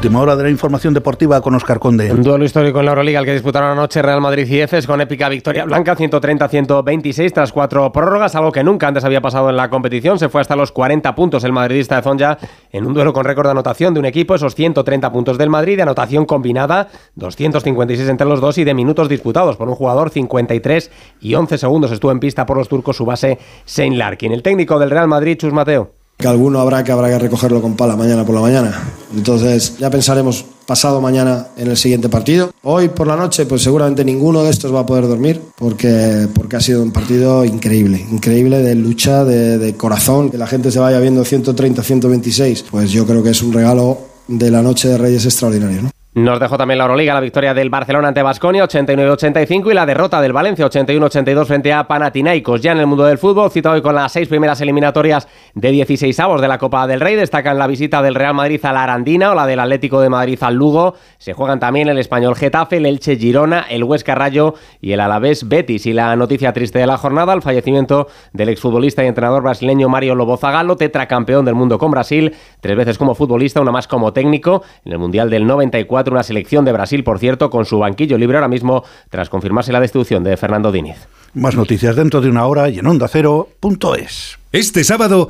última hora de la información deportiva con Oscar Conde. Un duelo histórico en la Euroliga el que disputaron anoche Real Madrid y EFES con épica victoria blanca 130-126 tras cuatro prórrogas, algo que nunca antes había pasado en la competición. Se fue hasta los 40 puntos el madridista de Zonja en un duelo con récord de anotación de un equipo, esos 130 puntos del Madrid de anotación combinada, 256 entre los dos y de minutos disputados por un jugador 53 y 11 segundos estuvo en pista por los turcos su base Shane Larkin. El técnico del Real Madrid, Chus Mateo que alguno habrá que habrá que recogerlo con pala mañana por la mañana. Entonces ya pensaremos pasado mañana en el siguiente partido. Hoy por la noche pues seguramente ninguno de estos va a poder dormir porque, porque ha sido un partido increíble, increíble de lucha, de, de corazón, que la gente se vaya viendo 130, 126, pues yo creo que es un regalo de la noche de Reyes extraordinario. ¿no? Nos dejó también la Euroliga la victoria del Barcelona ante Basconia 89-85 y la derrota del Valencia 81-82 frente a Panathinaikos. Ya en el mundo del fútbol, cita hoy con las seis primeras eliminatorias de 16 avos de la Copa del Rey, destacan la visita del Real Madrid a la Arandina o la del Atlético de Madrid al Lugo. Se juegan también el Español Getafe, el Elche Girona, el Huesca Rayo y el Alavés Betis. Y la noticia triste de la jornada, el fallecimiento del exfutbolista y entrenador brasileño Mario Lobo Zagalo, tetracampeón del mundo con Brasil, tres veces como futbolista, una más como técnico en el Mundial del 94 una selección de Brasil, por cierto, con su banquillo libre ahora mismo tras confirmarse la destitución de Fernando Diniz. Más noticias dentro de una hora y en onda. Este sábado